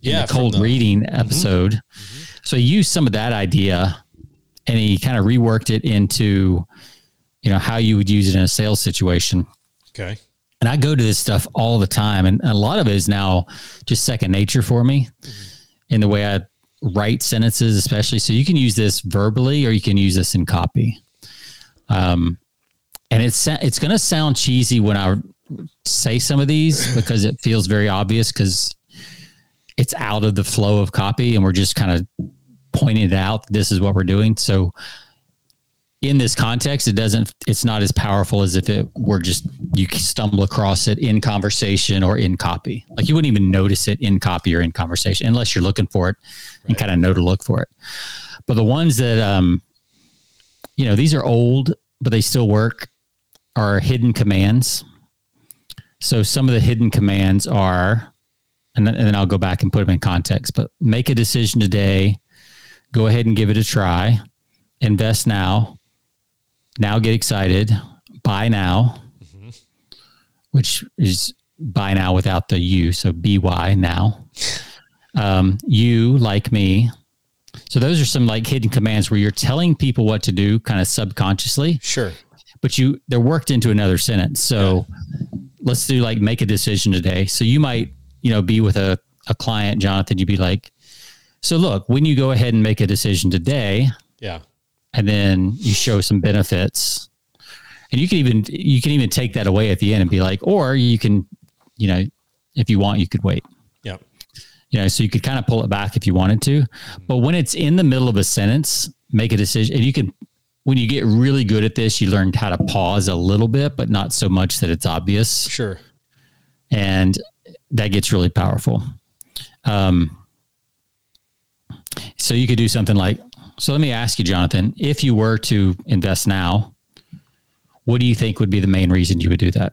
Yeah. in the cold the- reading mm-hmm. episode. Mm-hmm. So he used some of that idea and he kind of reworked it into, you know, how you would use it in a sales situation. Okay. And I go to this stuff all the time. And a lot of it is now just second nature for me mm-hmm. in the way I write sentences, especially. So you can use this verbally or you can use this in copy. Um, and it's, it's going to sound cheesy when I say some of these because it feels very obvious because it's out of the flow of copy and we're just kind of pointing it out. This is what we're doing. So in this context, it doesn't, it's not as powerful as if it were just, you stumble across it in conversation or in copy. Like you wouldn't even notice it in copy or in conversation unless you're looking for it and kind of know to look for it. But the ones that, um, you know, these are old, but they still work are hidden commands. So some of the hidden commands are, and then, and then I'll go back and put them in context, but make a decision today. Go ahead and give it a try. Invest now. Now get excited. Buy now, which is buy now without the you. So BY now. Um, you, like me. So those are some like hidden commands where you're telling people what to do kind of subconsciously Sure. but you they're worked into another sentence. So let's do like make a decision today. So you might, you know, be with a, a client, Jonathan, you'd be like, so look, when you go ahead and make a decision today, Yeah. And then you show some benefits, and you can even you can even take that away at the end and be like, or you can, you know, if you want, you could wait. yeah You know, so you could kind of pull it back if you wanted to. But when it's in the middle of a sentence, make a decision. And you can, when you get really good at this, you learned how to pause a little bit, but not so much that it's obvious. Sure. And that gets really powerful. Um, so you could do something like, so let me ask you, Jonathan, if you were to invest now, what do you think would be the main reason you would do that?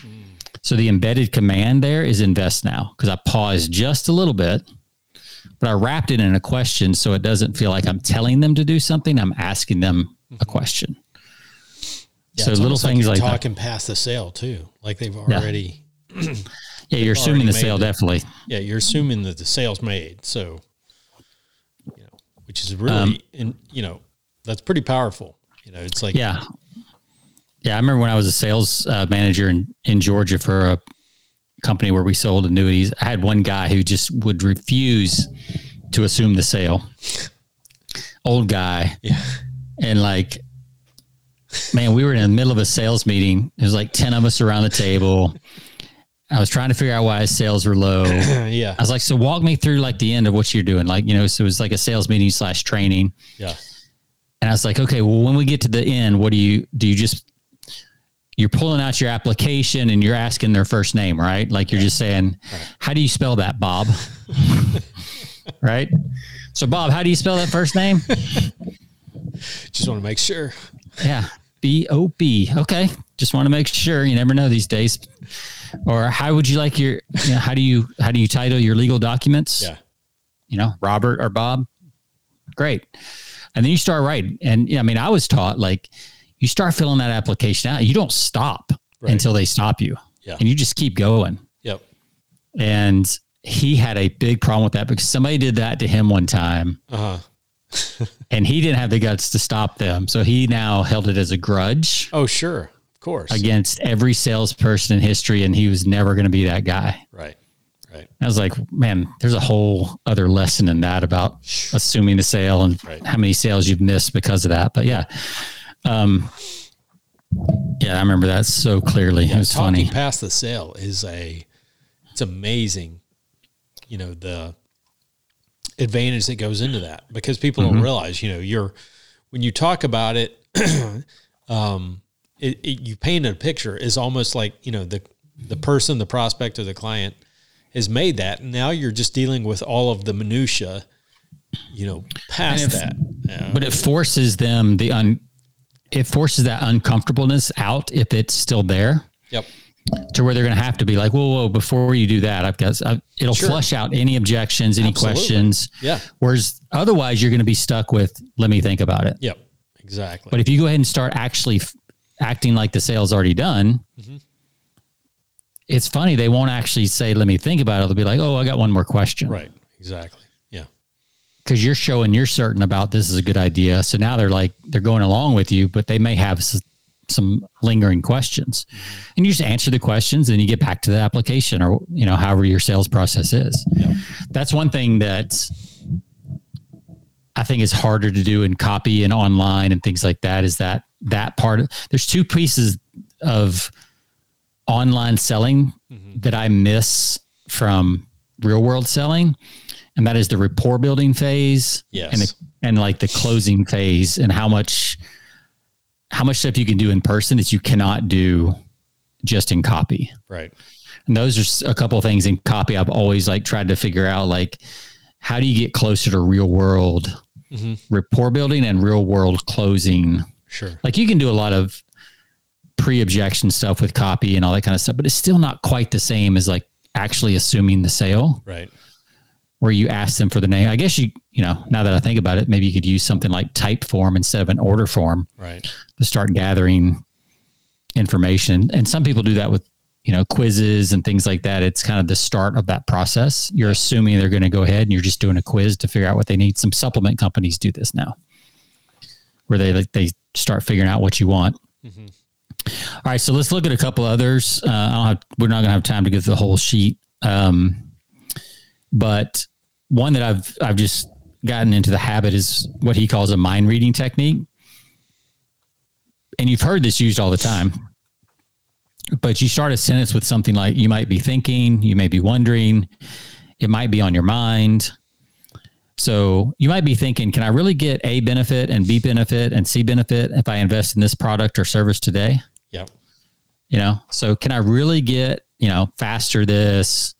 Hmm. So the embedded command there is invest now because I paused just a little bit, but I wrapped it in a question so it doesn't feel like I'm telling them to do something. I'm asking them a mm-hmm. question. Yeah, so little things like, like you're that. talking past the sale too. Like they've already. Yeah, you're assuming the sale it. definitely. Yeah, you're assuming that the sale's made. So, which is really, Um, and you know, that's pretty powerful. You know, it's like Yeah. Yeah. I remember when I was a sales uh, manager in, in Georgia for a company where we sold annuities. I had one guy who just would refuse to assume the sale. Old guy. Yeah. And like, man, we were in the middle of a sales meeting. There's like 10 of us around the table. I was trying to figure out why his sales were low. yeah. I was like, so walk me through like the end of what you're doing. Like, you know, so it was like a sales meeting slash training. Yeah. And I was like, okay, well, when we get to the end, what do you do? You just you're pulling out your application and you're asking their first name, right? Like you're just saying, how do you spell that, Bob? right? So, Bob, how do you spell that first name? Just want to make sure. Yeah. B O B. Okay. Just want to make sure. You never know these days. Or how would you like your, you know, how do you, how do you title your legal documents? Yeah. You know, Robert or Bob. Great. And then you start writing. And yeah, I mean, I was taught like you start filling that application out. You don't stop Right. until they stop you. Yeah. And you just keep going. Yep. And he had a big problem with that because somebody did that to him one time Uh huh. and he didn't have the guts to stop them. So he now held it as a grudge Oh, sure. Course. against every salesperson in history. And he was never going to be that guy. Right. Right. I was like, man, there's a whole other lesson in that about assuming the sale and Right. how many sales you've missed because of that. But yeah. Um, yeah, I remember that so clearly. it was Talking funny. past the sale is a, it's amazing, you know, the advantage that goes into that because people Mm-hmm. don't realize, you know, you're, when you talk about it, um, it, it, you paint a picture is almost like, you know, the, the mm-hmm. person, the prospect or the client has made that. And now you're just dealing with all of the minutia, you know, past if- that. Yeah. But it forces them the un, it forces that uncomfortableness out if it's still there. Yep. to where they're going to have to be like, whoa, whoa, before you do that, I've got, i it'll Sure. flush out any objections, any Absolutely. questions. Yeah. Whereas otherwise, you're going to be stuck with, let me think about it. Yep. Exactly. But if you go ahead and start actually f- acting like the sale's already done, Mm-hmm. it's funny. They won't actually say, let me think about it. They'll be like, oh, I got one more question. right. Exactly. Yeah. Because you're showing you're certain about this is a good idea. So now they're like, they're going along with you, but they may have some lingering questions. And you just answer the questions and you get back to the application or, you know, however your sales process is. Yeah. That's one thing that I think is harder to do in copy and online and things like that is that that part of, there's two pieces of online selling mm-hmm. that I miss from real world selling. And that is the rapport building phase Yes. and the, and like the closing phase and how much how much stuff you can do in person that you cannot do just in copy. Right. And those are a couple of things in copy I've always like tried to figure out like how do you get closer to real world mm-hmm. rapport building and real world closing. Sure. Like you can do a lot of pre-objection stuff with copy and all that kind of stuff, but it's still not quite the same as like actually assuming the sale Right. where you ask them for the name. I guess you, you know, now that I think about it, maybe you could use something like Typeform instead of an order form Right. to start gathering information. And some people do that with, you know, quizzes and things like that. It's kind of the start of that process. You're assuming they're going to go ahead and you're just doing a quiz to figure out what they need. Some supplement companies do this now where they like they start figuring out what you want. All right, so let's look at a couple others. Uh, I don't have, we're not going to have time to get through the whole sheet, um, but one that I've I've just gotten into the habit is what he calls a mind reading technique and you've heard this used all the time. But you start a sentence with something like you might be thinking, you may be wondering, it might be on your mind. So you might be thinking, can I really get A benefit and B benefit and C benefit if I invest in this product or service today? Yep. You know, so can I really get, you know, faster this,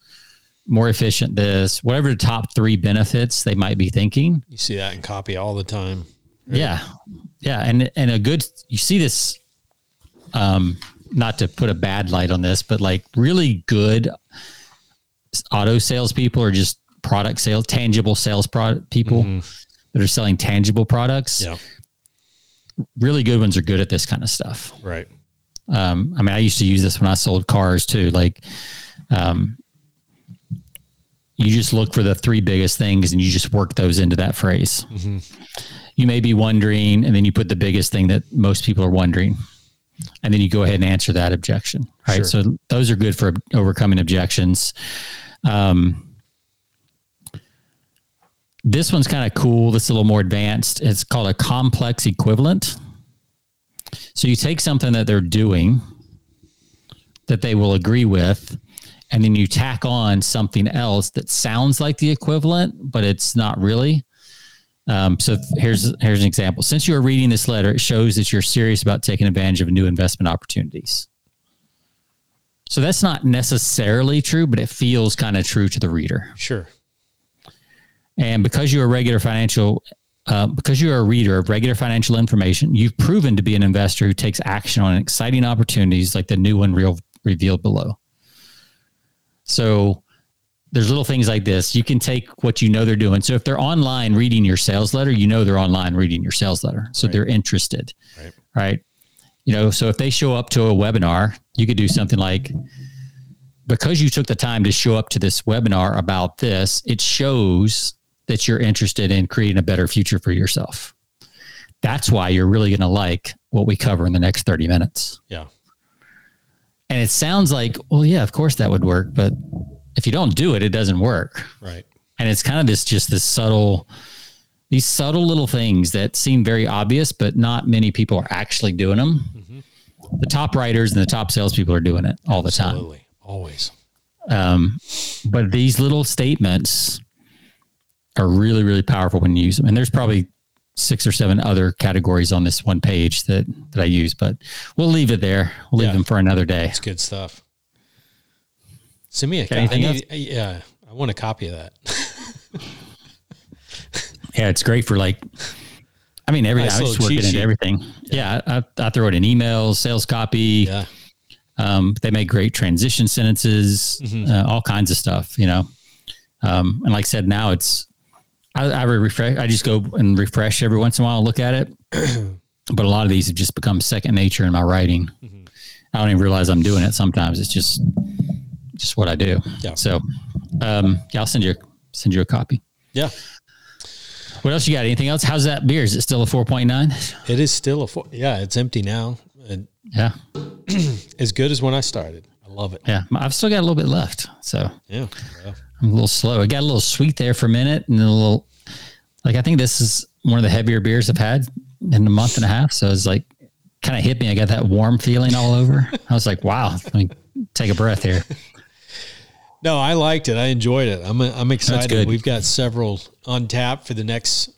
more efficient this, whatever the top three benefits they might be thinking? You see that in copy all the time. Yeah. Yeah. And and a good you see this um not to put a bad light on this, but like really good auto salespeople are just product sales, tangible sales product people that are selling tangible products. Yeah. Really good ones are good at this kind of stuff. Right. Um, I mean, I used to use this when I sold cars too. Like, um, you just look for the three biggest things and you just work those into that phrase. You may be wondering, and then you put the biggest thing that most people are wondering. and then you go ahead and answer that objection. Right. Sure. So those are good for overcoming objections. Um, this one's kind of cool. This is a little more advanced. It's called a complex equivalent. So you take something that they're doing that they will agree with, and then you tack on something else that sounds like the equivalent, but it's not really. Um, so here's here's an example. Since you are reading this letter, it shows that you're serious about taking advantage of new investment opportunities. So that's not necessarily true, but it feels kind of true to the reader. Sure. And because you're a regular financial, uh, because you're a reader of regular financial information, you've proven to be an investor who takes action on exciting opportunities like the new one real, revealed below. So there's little things like this. You can take what you know they're doing. So if they're online reading your sales letter, you know they're online reading your sales letter. So right. they're interested. Right. Right. You know, so if they show up to a webinar, you could do something like because you took the time to show up to this webinar about this, it shows that you're interested in creating a better future for yourself. That's why you're really going to like what we cover in the next 30 minutes. Yeah. And it sounds like, well, yeah, of course that would work, but if you don't do it, it doesn't work. Right. And it's kind of this just this subtle these subtle little things that seem very obvious, but not many people are actually doing them. Mm-hmm. The top writers and the top salespeople are doing it all Absolutely. the time. Always. Um, but these little statements are really, really powerful when you use them. And there's probably six or seven other categories on this one page that, that I use, but we'll leave it there. We'll leave yeah. them for another day. It's good stuff. Send me a copy. Yeah, I want a copy of that. yeah, it's great for like, I mean, every, nice I just work it into everything. Yeah, yeah I, I, throw it in emails, sales copy. Yeah. Um, they make great transition sentences, mm-hmm. uh, all kinds of stuff, you know. Um, and like I said, now it's I, I refresh. I just go and refresh every once in a while, look at it. but a lot of these have just become second nature in my writing. Mm-hmm. I don't even realize I'm doing it. Sometimes it's just just what I do. Yeah. So, um, yeah, I'll send you send you a copy. Yeah. What else you got? Anything else? How's that beer? Is it still a four point nine? It is still a four. Yeah, it's empty now. And yeah, as good as when I started. I love it. Yeah, I've still got a little bit left. So yeah, yeah. I'm a little slow. I got a little sweet there for a minute, and then a little like I think this is one of the heavier beers I've had in a month and a half. So it's like kind of hit me. I got that warm feeling all over. I was like, wow, let me take a breath here. No, I liked it. I enjoyed it. I'm I'm excited. We've got several on tap for the next,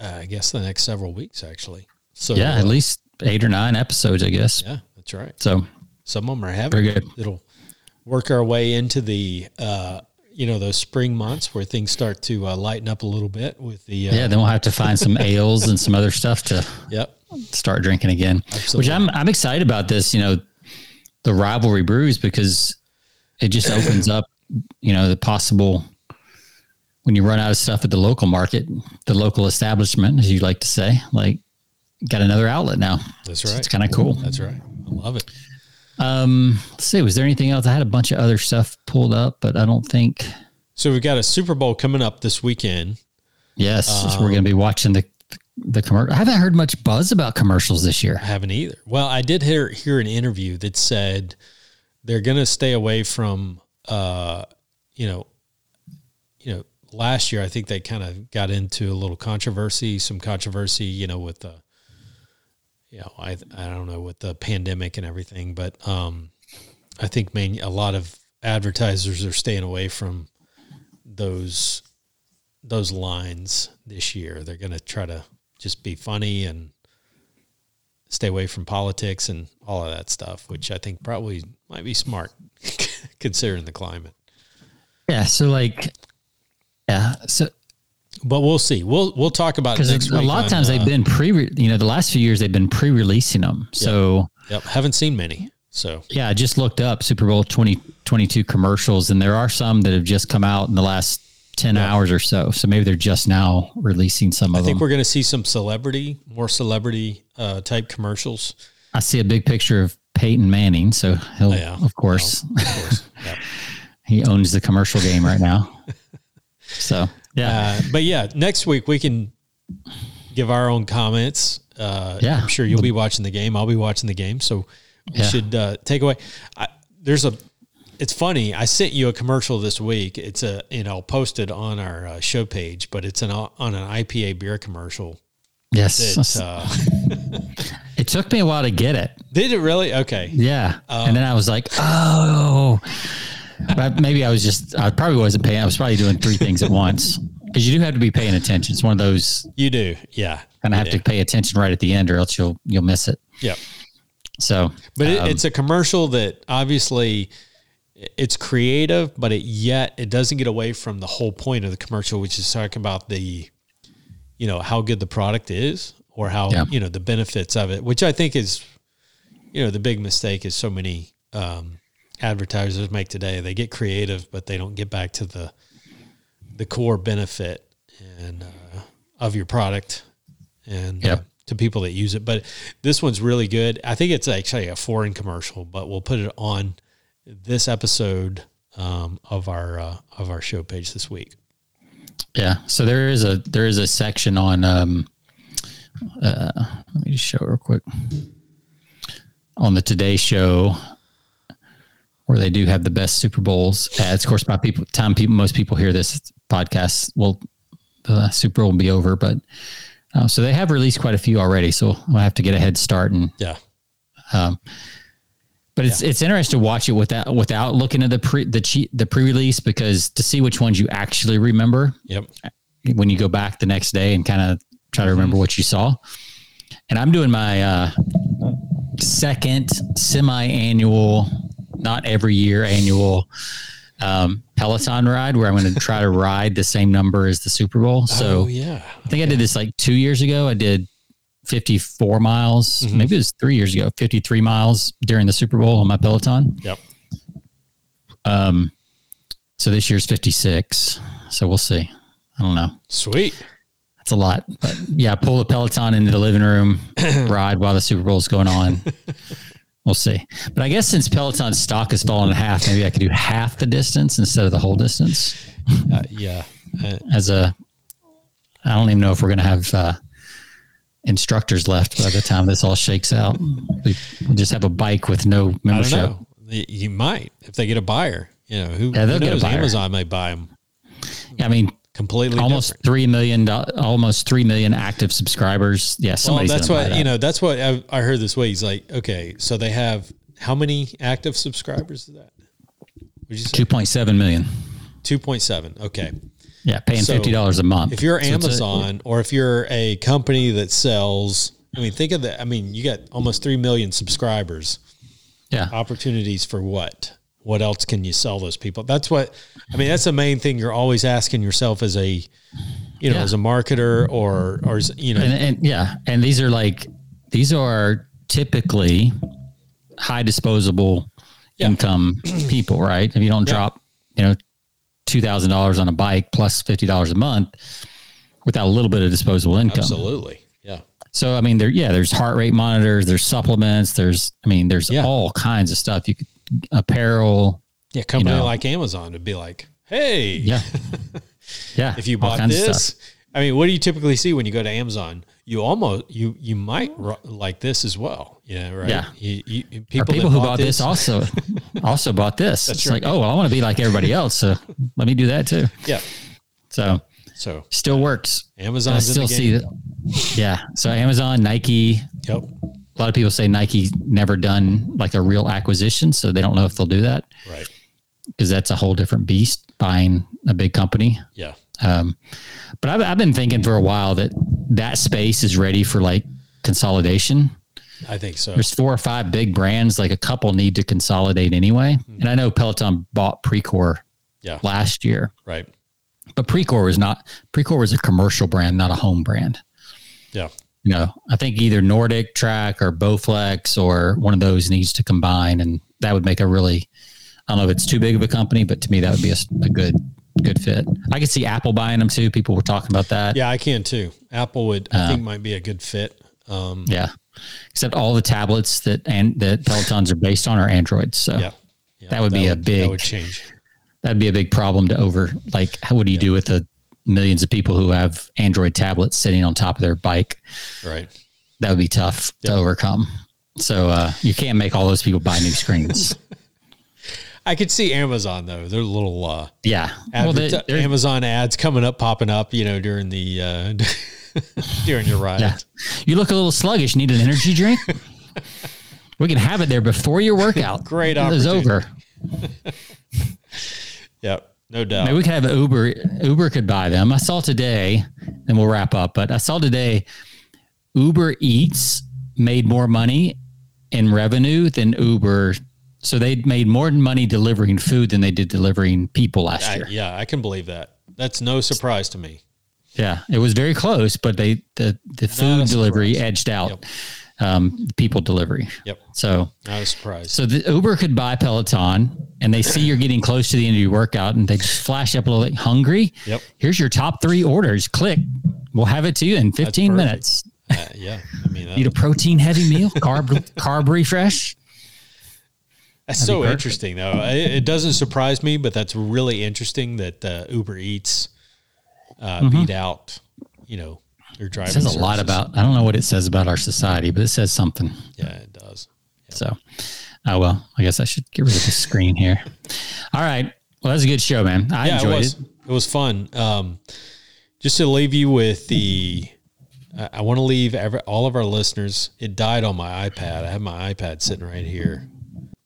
uh, I guess, the next several weeks actually. So yeah, uh, at least eight or nine episodes, I guess. Yeah, that's right. So some of them are having very good. It'll work our way into the, uh, you know, those spring months where things start to uh, lighten up a little bit with the. Uh, yeah, then we'll have to find some ales and some other stuff to. Yep. Start drinking again. Absolutely. Which I'm I'm excited about this. You know, the rivalry brews because it just opens up you know, the possible when you run out of stuff at the local market, the local establishment, as you like to say, like got another outlet now. That's right. So it's kind of cool. That's right. I love it. Um, let's see. Was there anything else? I had a bunch of other stuff pulled up, but I don't think. So we've got a Super Bowl coming up this weekend. Yes, um, we're going to be watching the the commercial. I haven't heard much buzz about commercials this year. I haven't either. Well, I did hear hear an interview that said they're going to stay away from uh, you know, you know, last year I think they kind of got into a little controversy, some controversy, you know, with the, you know, I I don't know with the pandemic and everything, but um, I think a lot of advertisers are staying away from those those lines this year. They're going to try to just be funny and stay away from politics and all of that stuff, which I think probably might be smart considering the climate. Yeah. So like, yeah. So, but we'll see. We'll we'll talk about it next A lot of times uh, they've been pre. You know, the last few years they've been pre-releasing them. So. Yep. Haven't seen many. So. Yeah, I just looked up Super Bowl 2022 commercials, and there are some that have just come out in the last 10 yeah. hours or so. So maybe they're just now releasing some of them. I think we're going to see some celebrity, more celebrity uh, type commercials. I see a big picture of Peyton Manning. So he'll, oh, yeah. of course, of course. Yep. he owns the commercial game right now. so, yeah. Uh, but yeah, next week we can give our own comments. Uh, yeah. I'm sure you'll be watching the game. I'll be watching the game. So You Yeah. should uh, take away. I, there's a. It's funny. I sent you a commercial this week. It's a you know posted on our uh, show page, but it's an on an IPA beer commercial. Yes. Uh, it took me a while to get it. did it really? Okay. Yeah. and then I was like, oh, but maybe I was just, I probably wasn't paying. I was probably doing three things at once because you do have to be paying attention. It's one of those You do. Yeah. kind of have You to pay attention right at the end or else you'll, you'll miss it. do. Yep. So, But it, um, it's a commercial that obviously it's creative, but it yet it doesn't get away from the whole point of the commercial, which is talking about the, you know, how good the product is or how Yeah. you know the benefits of it, which I think is, you know, the big mistake is so many um, advertisers make today. They get creative, but they don't get back to the the core benefit and uh, of your product and Yep. uh, to people that use it. But this one's really good. I think it's actually a foreign commercial, but we'll put it on this episode um, of our uh, of our show page this week. yeah. So there is a, there is a section on, um, uh, let me just show it real quick on the Today Show where they do have the best Super Bowls ads. Of course, by people time people most people hear this podcast, well, the Super Bowl will be over, but uh, so they have released quite a few already. So we'll have to get a head start and Yeah, um, but it's it's interesting to watch it without without looking at the pre the che- the pre release because to see which ones you actually remember yep, when you go back the next day and kind of try to remember what you saw. And I'm doing my uh, second semi-annual, not every year annual um, Peloton ride where I'm going to try to ride the same number as the Super Bowl. So oh yeah, I think I did this like two years ago. I did 54 miles, Mhm. maybe it was three years ago, 53 miles during the Super Bowl on my Peloton. yep. Um, so this year's 56. So we'll see. I don't know. Sweet. That's a lot. But yeah, pull the Peloton into the living room, ride while the Super Bowl's going on. We'll see. But I guess since Peloton's stock has fallen in half, maybe I could do half the distance instead of the whole distance Uh, yeah, uh, as a, I don't even know if we're going to have uh, instructors left by the time this all shakes out. We we'll just have a bike with no I don't membership. know. You might if they get a buyer. You know who, Yeah, they'll who get a buyer. Amazon may buy them I mean, completely. almost different. three million, almost three million active subscribers. Yeah, Well, that's what that. you know. That's what I, I heard this way He's like, okay, so they have how many active subscribers is that? Would you say Two point seven million. two point seven? Okay. Yeah, paying So, fifty dollars a month. If you're So it's a- Amazon or if you're a company that sells, I mean, think of that. I mean, you got almost three million subscribers. yeah, Opportunities for what? What else can you sell those people? That's what I mean. That's the main thing you're always asking yourself as a, you know, Yeah. as a marketer or or as, you know, and, and yeah, and these are like these are typically high disposable Yeah. income people, right? If you don't Yeah. drop, you know, two thousand dollars on a bike plus fifty dollars a month without a little bit of disposable income. absolutely, yeah, So I mean, there yeah, there's heart rate monitors, there's supplements, there's I mean, there's all kinds of stuff. You could apparel, yeah. Company know. like Amazon would be like, hey, yeah, yeah. if you bought this. I mean, what do you typically see when you go to Amazon? You almost you you might like this as well. Yeah, right. Yeah. You, you, people, people who bought this also also bought this. it's like, oh, well, I want to be like everybody else, so let me do that too. Yeah. So So still works. I Amazon's still see that. Yeah. So Amazon, Nike. Yep. A lot of people say Nike never done like a real acquisition, so they don't know if they'll do that Right. because that's a whole different beast buying a big company. Yeah. Um, but I've, I've been thinking for a while that that space is ready for like consolidation. I think so. There's four or five big brands, like a couple need to consolidate anyway. And I know Peloton bought Precor Yeah. last year, Right. but Precor was not, Precor was a commercial brand, not a home brand. Yeah. You know, I think either NordicTrack or Bowflex or one of those needs to combine, and that would make a really, I don't know if it's too big of a company, but to me that would be a, a good good fit. I could see Apple buying them too. People were talking about that. Yeah, I can too. Apple would Uh, I think might be a good fit. Um, Yeah. Except all the tablets that and that Pelotons are based on are Androids. So yeah. yeah. That would be a big- that would change. that'd be a big problem to over like how what do you do with the millions of people who have Android tablets sitting on top of their bike? Right. That would be tough to overcome. So uh, you can't make all those people buy new screens. I could see Amazon though. They're little uh, yeah. well, they, Amazon ads coming up, popping up. You know, during the uh, during your ride. Yeah. You look a little sluggish. Need an energy drink? we can have it there before your workout. Great opportunity. It's over. yep. No doubt. Maybe we could have Uber. Uber could buy them. I saw today, and we'll wrap up. But I saw today, Uber Eats made more money in revenue than Uber. So they made more money delivering food than they did delivering people last I, year. Yeah, I can believe that. That's no surprise to me. Yeah, it was very close, but they the the food delivery edged out. Yep um, people delivery. Yep. So not a surprise. So the Uber could buy Peloton, and they see you're getting close to the end of your workout, and they just flash up a little bit hungry. Yep. Here's your top three orders. Click. We'll have it to you in 15 minutes. Uh, yeah. I mean, need a protein heavy meal, carb carb refresh. That's That'd so interesting, though. It, it, doesn't surprise me, but that's really interesting that uh, Uber Eats uh, mm-hmm. beat out, you know, your driving. It says services. a lot about. I don't know what it says about our society, but it says something. Yeah, it does. Yeah. So, oh well, I guess I should get rid of the screen here. All right. Well, that's a good show, man. I yeah, enjoyed it. Was, it. it was fun. Um, just to leave you with the I want to leave every, all of our listeners. It died on my iPad. I have my iPad sitting right here.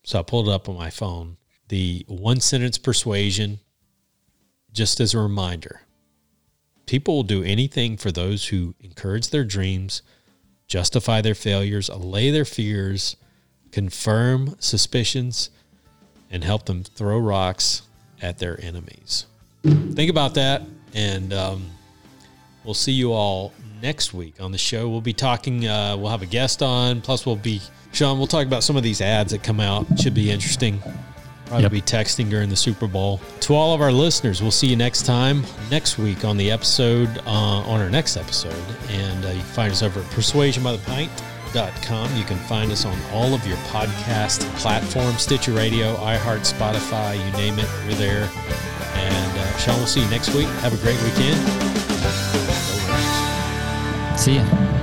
So I pulled it up on my phone. The one sentence persuasion, just as a reminder people will do anything for those who encourage their dreams, justify their failures, allay their fears, confirm suspicions, and help them throw rocks at their enemies. Think about that, and um, we'll see you all next week on the show. We'll be talking, uh, we'll have a guest on, plus, we'll be, Sean, we'll talk about some of these ads that come out. Should be interesting. Probably yep. be texting during the Super Bowl. To all of our listeners, we'll see you next time, next week on the episode, uh, on our next episode. And uh, you can find us over at persuasionbythepint.com. You can find us on all of your podcast platforms Stitcher Radio, iHeart, Spotify, you name it, we're there. And uh, Sean, we'll see you next week. Have a great weekend. See you.